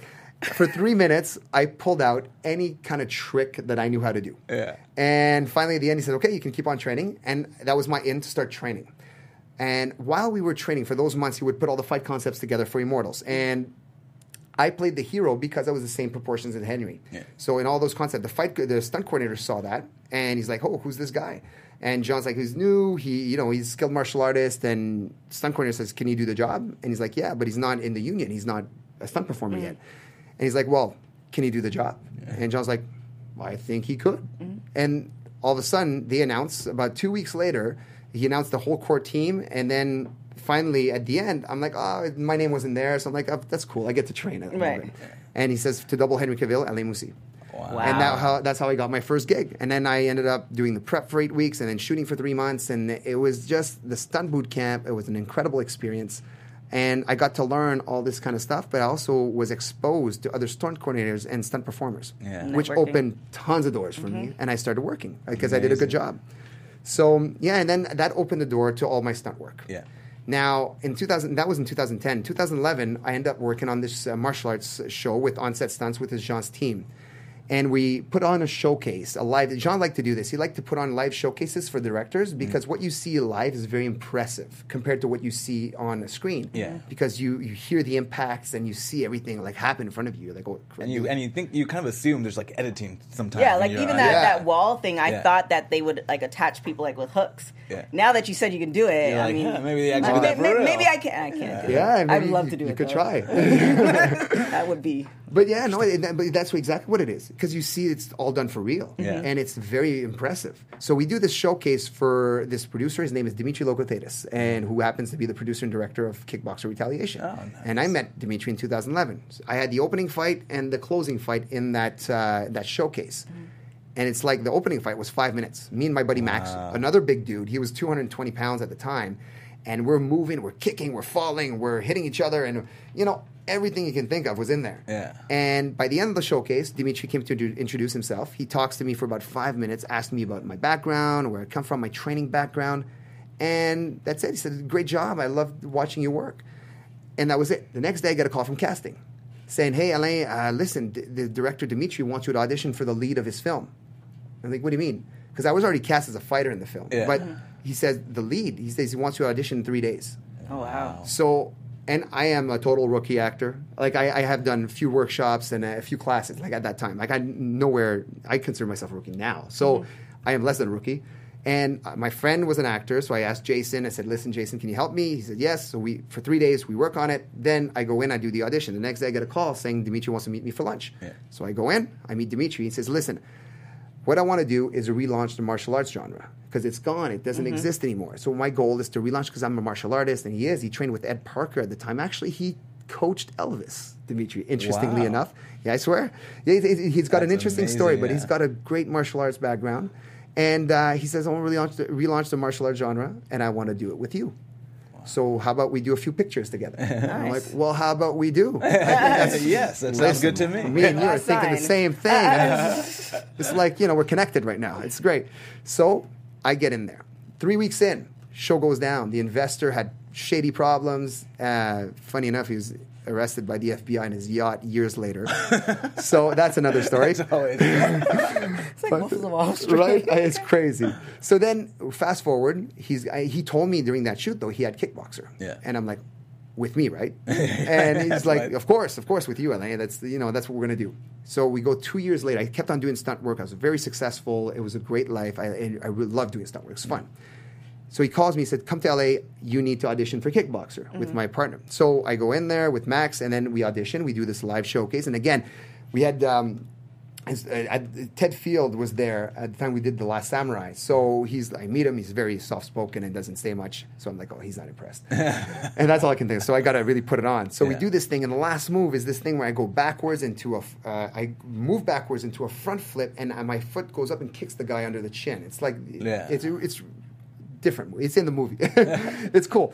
For three minutes, I pulled out any kind of trick that I knew how to do. Yeah. And finally, at the end, he said, okay, you can keep on training. And that was my in to start training. And while we were training for those months, he would put all the fight concepts together for Immortals. And I played the hero because I was the same proportions as Henry. Yeah. So in all those concepts, the fight, the stunt coordinator saw that, and he's like, "Oh, who's this guy?" And John's like, "He's new. He, you know, he's a skilled martial artist." And stunt coordinator says, "Can you do the job?" And he's like, "Yeah, but he's not in the union. He's not a stunt performer yet." And he's like, "Well, can he do the job?" And John's like, well, "I think he could." Mm-hmm. And all of a sudden, they announce about two weeks later, he announced the whole core team, and then. Finally, at the end, I'm like, oh, my name wasn't there, so I'm like, oh, that's cool. I get to train the Right. And he says to double Henry Cavill, Alain Moussi. Wow. And that how, that's how I got my first gig. And then I ended up doing the prep for eight weeks and then shooting for three months. And it was just the stunt boot camp. It was an incredible experience. And I got to learn all this kind of stuff, but I also was exposed to other stunt coordinators and stunt performers, Yeah. which opened tons of doors for me. Mm-hmm. And I started working because I did a good job. So, yeah, and then that opened the door to all my stunt work. Yeah. Now, in 2000, that was in 2010. 2011, I ended up working on this uh, martial arts show with Onset Stunts with his Jean's team. And we put on a showcase, a live. Jean liked to do this. He liked to put on live showcases for directors Mm. because what you see live is very impressive compared to what you see on a screen. Yeah. Because you, you hear the impacts and you see everything like happen in front of you. Like, oh, And you and you think you kind of assume there's like editing sometimes. Yeah, like even eyes. that, Yeah. that wall thing, I Yeah. thought that they would like attach people like with hooks. Yeah. Now that you said you can do it, You're I like, mean, huh, maybe they actually I- that may- for may- real. maybe I can. I can't. Do yeah, it. maybe I'd love to do you it. You could though. try. That would be. But yeah, no, it, but that's exactly what it is because you see it's all done for real, Yeah. and it's very impressive. So we do this showcase for this producer. His name is Dimitri Logothetis, and who happens to be the producer and director of Kickboxer Retaliation. Oh, nice. And I met Dimitri in 2011. So I had the opening fight and the closing fight in that uh, that showcase. And it's like the opening fight was five minutes. Me and my buddy Max, another big dude. He was 220 pounds at the time, and we're moving, we're kicking, we're falling, we're hitting each other, and you know everything you can think of was in there. Yeah. And by the end of the showcase, Dimitri came to do, introduce himself. He talks to me for about five minutes, asking me about my background, where I come from, my training background, and that's it. He said, "Great job. I loved watching you work." And that was it. The next day, I got a call from casting saying, "Hey, Alain, uh, listen, d- the director Dimitri wants you to audition for the lead of his film." I'm like, "What do you mean?" Because I was already cast as a fighter in the film, Yeah. but he says the lead. He says he wants you to audition in three days. Oh wow. So, and I am a total rookie actor. Like I, I have done a few workshops and a few classes. Like at that time, like I nowhere. I consider myself a rookie now. So I am less than a rookie. And uh, my friend was an actor, so I asked Jason. I said, "Listen, Jason, can you help me?" He said, "Yes." So we for three days we work on it. Then I go in, I do the audition. The next day I get a call saying Dimitri wants to meet me for lunch. Yeah. So I go in, I meet Dimitri. He says, "Listen, what I want to do is relaunch the martial arts genre because it's gone. It doesn't exist anymore. So my goal is to relaunch because I'm a martial artist, and he is. He trained with Ed Parker at the time. Actually, he coached Elvis, Dimitri. Interestingly Wow. enough, yeah, I swear. Yeah, he- he- he's got an That's interesting story, amazing, but he's got a great martial arts background. And uh, he says, I want to relaunch the, relaunch the martial arts genre, and I want to do it with you. So how about we do a few pictures together? And I'm like, well, how about we do? yes, that sounds good to me. Me and you are A thinking the same thing. it's like, you know, we're connected right now. It's great. So I get in there. Three weeks in, show goes down. The investor had shady problems. Uh, funny enough, he was arrested by the FBI in his yacht years later. so that's another story. It's always- It's like Wolf of Wall Street. right? It's crazy. So then, fast forward, he's I, he told me during that shoot though he had kickboxer. Yeah. And I'm like, with me, right? and he's like, Right. of course, of course, with you, Elaine. That's you know that's what we're gonna do. So we go two years later. I kept on doing stunt work. I was very successful. It was a great life. I and I really loved doing stunt work. It was fun. So he calls me. He said, "Come to LA. You need to audition for Kickboxer with my partner." So I go in there with Max, and then we audition. We do this live showcase, and again, we had um, his- uh, at- Ted Field was there at the time we did the Last Samurai. So he's I meet him. He's very soft spoken and doesn't say much. So I'm like, oh, he's not impressed, and that's all I can think. of. So I got to really put it on. So we do this thing, and the last move is this thing where I go backwards into a, uh, I move backwards into a front flip, and uh, my foot goes up and kicks the guy under the chin. It's like Yeah. it's it's different. It's in the movie. it's cool.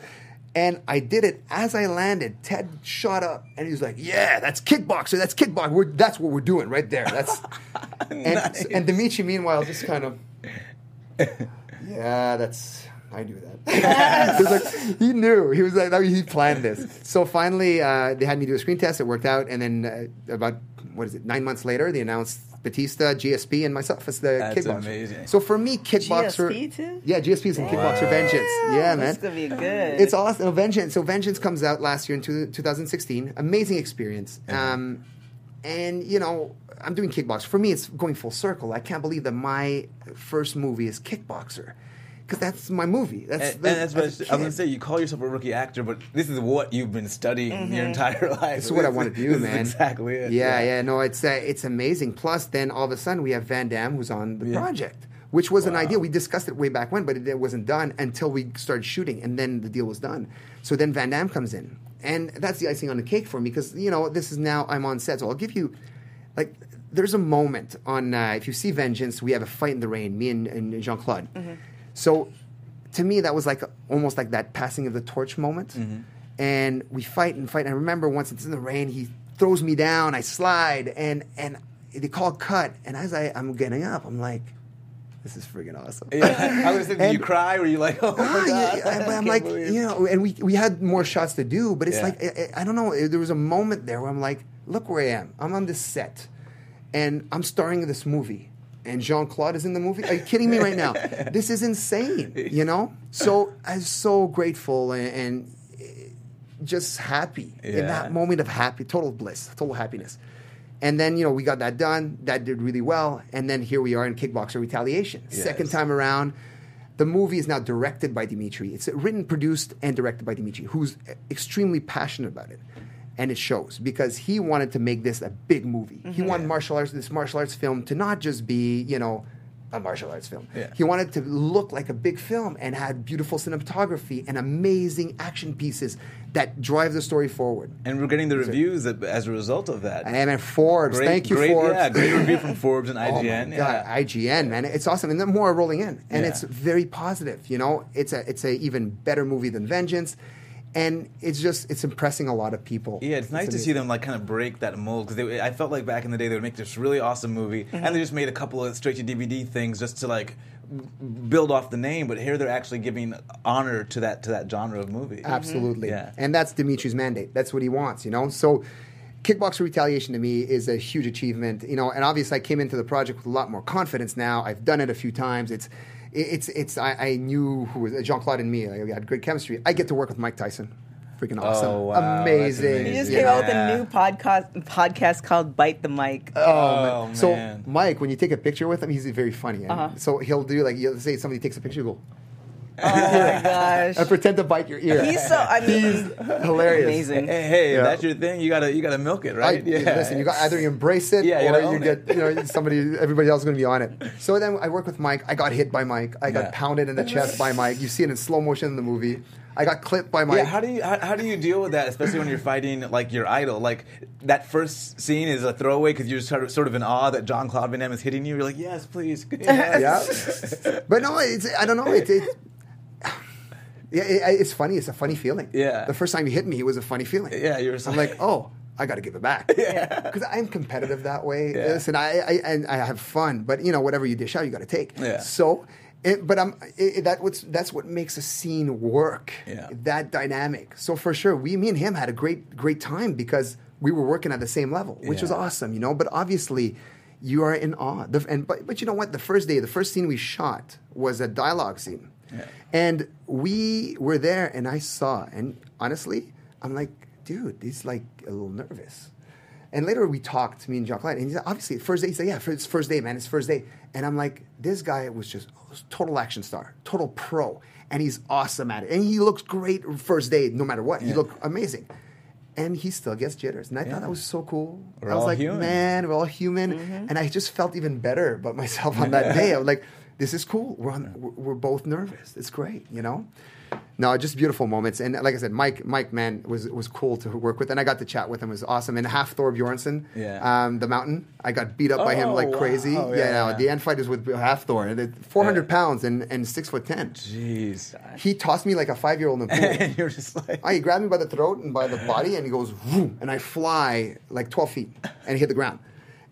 And I did it as I landed. Ted shot up and he was like, "Yeah, that's kickboxer. That's kickboxer. We're, that's what we're doing right there. That's." and, and Dimitri, meanwhile, just kind of, yeah, that's I knew that. He like, he knew. He was like, I mean, he planned this. So finally, uh, they had me do a screen test. It worked out, and then uh, about what is it? Nine months later, they announced Batista, GSP, and myself as the That's kickboxer. amazing. So for me, kickboxer. GSP too? Yeah, GSP is in Kickboxer Vengeance. Yeah, man. It's gonna be good. It's awesome. Vengeance. So Vengeance comes out last year in two, 2016. Amazing experience. Um, and you know, I'm doing kickboxer. For me, it's going full circle. I can't believe that my first movie is Kickboxer because that's my movie. That's And, the, and that's what I as was gonna say. You call yourself a rookie actor, but this is what you've been studying your entire life. This is what I want to do, This is man. exactly it. Yeah, yeah. No, it's uh, it's amazing. Plus, then all of a sudden we have Van Damme who's on the Yeah. project, which was an idea. We discussed it way back when, but it, it wasn't done until we started shooting, and then the deal was done. So then Van Damme comes in, and that's the icing on the cake for me because you know this is now I'm on set, so I'll give you like. There's a moment on uh, if you see Vengeance, we have a fight in the rain, me and, and Jean Claude. So to me, that was like almost like that passing of the torch moment. And we fight and fight. And I remember once it's in the rain, he throws me down. I slide, and and they call cut. And as I I'm getting up, I'm like, this is friggin' awesome. Yeah. I was thinking, And- you cry? Were you like, oh my Ah, god? yeah, I but I'm like, believe- you know, and we we had more shots to do, but it's Yeah. like I, I don't know. There was a moment there where I'm like, look where I am. I'm on this set, and I'm starring in this movie, and Jean Claude is in the movie. Are you kidding me right now? this is insane, you know. So I'm so grateful and, and eh, just happy in that moment of happy, total bliss, total happiness. And then you know we got that done. That did really well. And then here we are in Kickboxer Retaliation, second time around. The movie is now directed by Dimitri. It's written, produced, and directed by Dimitri, who's extremely passionate about it. And it shows because he wanted to make this a big movie. He mm-hmm. wanted martial arts, this martial arts film, to not just be, you know, a martial arts film. Yeah. He wanted to look like a big film and had beautiful cinematography and amazing action pieces that drive the story forward. and we're getting the reviews that, as a result of that. And at Forbes, Great- thank you, great, Forbes. Yeah, great review from Forbes and Oh IGN. God, yeah. IGN, man, it's awesome, and then more are rolling in, and Yeah. it's very positive. You know, it's a it's a even better movie than Vengeance, and it's just it's impressing a lot of people. Yeah, it's nice to see them like kind of break that mold because I felt like back in the day they would make this really awesome movie Mm-hmm. and they just made a couple of straight to DVD things just to like build off the name, but here they're actually giving honor to that to that genre of movie. Absolutely. Yeah. And that's Dimitri's mandate. That's what he wants, you know? So Kickboxer Retaliation to me is a huge achievement, you know, and obviously I came into the project with a lot more confidence now. I've done it a few times. It's it's it's I, I knew who was Jean Claude and me. I had great chemistry. I get to work with Mike Tyson. Freaking awesome. Oh, wow. That's amazing. He just amazing. came out with a new podcast podcast called Bite the Mic. Oh, man. So Mike, when you take a picture with him, he's very funny. And Uh-huh. So he'll do like you'll say somebody takes a picture, he'll go oh my gosh. and pretend to bite your ear. He's so I mean he's hilarious. amazing. Hey, hey, if Yeah. that's your thing, you gotta you gotta milk it, I, right? Listen, you got either you embrace it Yeah, you or gotta you get it. you know somebody everybody else is going to be on it. So then I work with Mike. I got hit by Mike. I got Yeah. pounded in the chest by Mike. You see it in slow motion in the movie. I got clipped by Mike. Yeah, how do you how, how do you deal with that, especially when you're fighting like your idol? Like that first scene is a throwaway because you're sort of, sort of in awe that John Claude Van Damme is hitting you. You're like, yes, please. Yes. yeah, but no, it's I don't know. It's it, yeah, it, it's funny. It's a funny feeling. Yeah. the first time you hit me, it was a funny feeling. Yeah, you were I'm like, oh, I got to give it back. Yeah, because I'm competitive that way. Yeah. Listen, I, I and I have fun, but you know, whatever you dish out, you got to take. Yeah. So. It, but I'm it, that what's that's what makes a scene work. Yeah. That dynamic. So for sure, we me and him had a great great time because we were working at the same level, which was awesome, you know. But obviously, you are in awe. The, and but but you know what? The first day, the first scene we shot was a dialogue scene, Yeah. and we were there, and I saw, and honestly, I'm like, dude, he's like a little nervous. And later we talked, me and Jean Claude, and he said, obviously, first day, he said, yeah, it's first day, man, it's first day. And I'm like, this guy was just oh, total action star, total pro, and he's awesome at it. And he looks great first day, no matter what. He Yeah. looked amazing. And he still gets jitters. And I Yeah. thought that was so cool. We're I was all like, human. man, we're all human. Mm-hmm. And I just felt even better about myself on that day. I was like, this is cool. We're, on, we're we're both nervous. It's great, you know? No, just beautiful moments. And like I said, Mike, Mike, man, was was cool to work with, and I got to chat with him. It was awesome. And Hafthor Bjornsson, Yeah. um, the Mountain, I got beat up by him Oh, like crazy. wow. Yeah, Yeah, no, yeah. the end fight is with Hafthor, and it- 400 Yeah. pounds and, and six foot ten. Jeez. He tossed me like a five year old in the pool. and you're just like, Oh, he grabbed me by the throat and by the body, and he goes, Vroom, and I fly like 12 feet and hit the ground.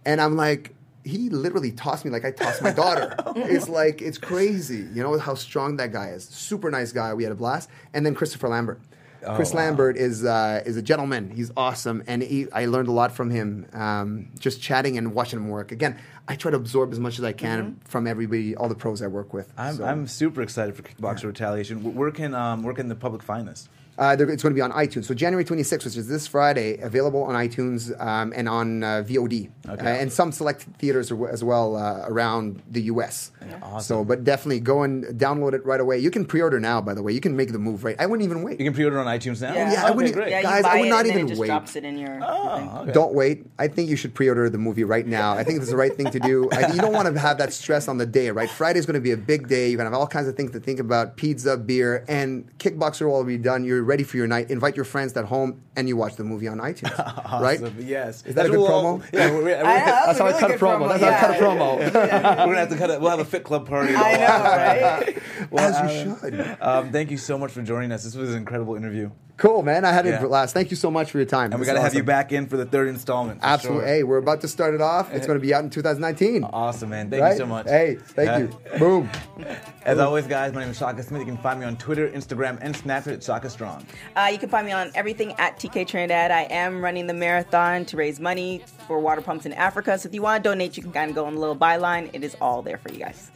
And I'm like, he literally tossed me like I tossed my daughter. it's like it's crazy. You know how strong that guy is. Super nice guy. We had a blast. And then Christopher Lambert. Oh, Chris Lambert is uh, is a gentleman. He's awesome, and he, I learned a lot from him. Um, just chatting and watching him work. Again, I try to absorb as much as I can from everybody, all the pros I work with. I'm, So- I'm super excited for Kickboxer Retaliation. Where can um, where can the public find this? Uh, it's going to be on iTunes. So January 26th, which is this Friday, available on iTunes um, and on uh, VOD, uh, and some select theaters as well uh, around the U.S. So, but definitely go and download it right away. You can pre-order now, by the way. You can make the move right. I wouldn't even wait. You can pre-order on iTunes now. yeah, I okay, wouldn't- great. Yeah, Guys, you I would not even wait. drops it in your. your Oh, okay. Don't wait. I think you should pre-order the movie right now. I think it's the right thing to do. I, you don't want to have that stress on the day, right? Friday's going to be a big day. You're going to have all kinds of things to think about: pizza, beer, and Kickboxer will be done. You're ready for your night. Invite your friends at home, and you watch the movie on iTunes, right? Yes. Is that a good Well, promo? Yeah, we're, we're, That's how I cut a promo. That's how I cut a promo. we're gonna have to cut it. We'll have a fit club party. I know, right? Well, As you Alan, should. Um, thank you so much for joining us. This was an incredible interview, Cool, man. I had Yeah. a blast. Thank you so much for your time. and we got to is have you back in for the third installment. for Absolutely. sure. Hey, we're about to start it off. It's going to be out in 2019. Awesome, man. Thank right? you so much. Hey, thank Uh, you. Boom. As always, guys, my name is Shaka Smith. You can find me on Twitter, Instagram, and Snapchat at Shaka Strong. Uh, you can find me on everything at TK Trinidad. I am running the marathon to raise money for water pumps in Africa. So if you want to donate, you can kind of go on the little byline. It is all there for you guys.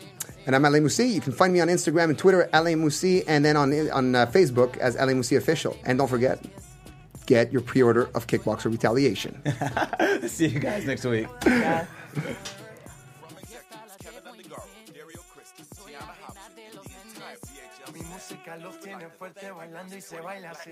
And I'm Alain Moussi. You can find me on Instagram and Twitter at Alain Moussi, and then on on uh, Facebook as Alain Moussi Official. And don't forget, get your pre-order of Kickboxer Retaliation. See you guys next week. Yeah. From executives Kevin Undergaro, Dario Christie, Tiana Hobson, and the entire VHL Mi música los tiene fuerte bailando y se baila así.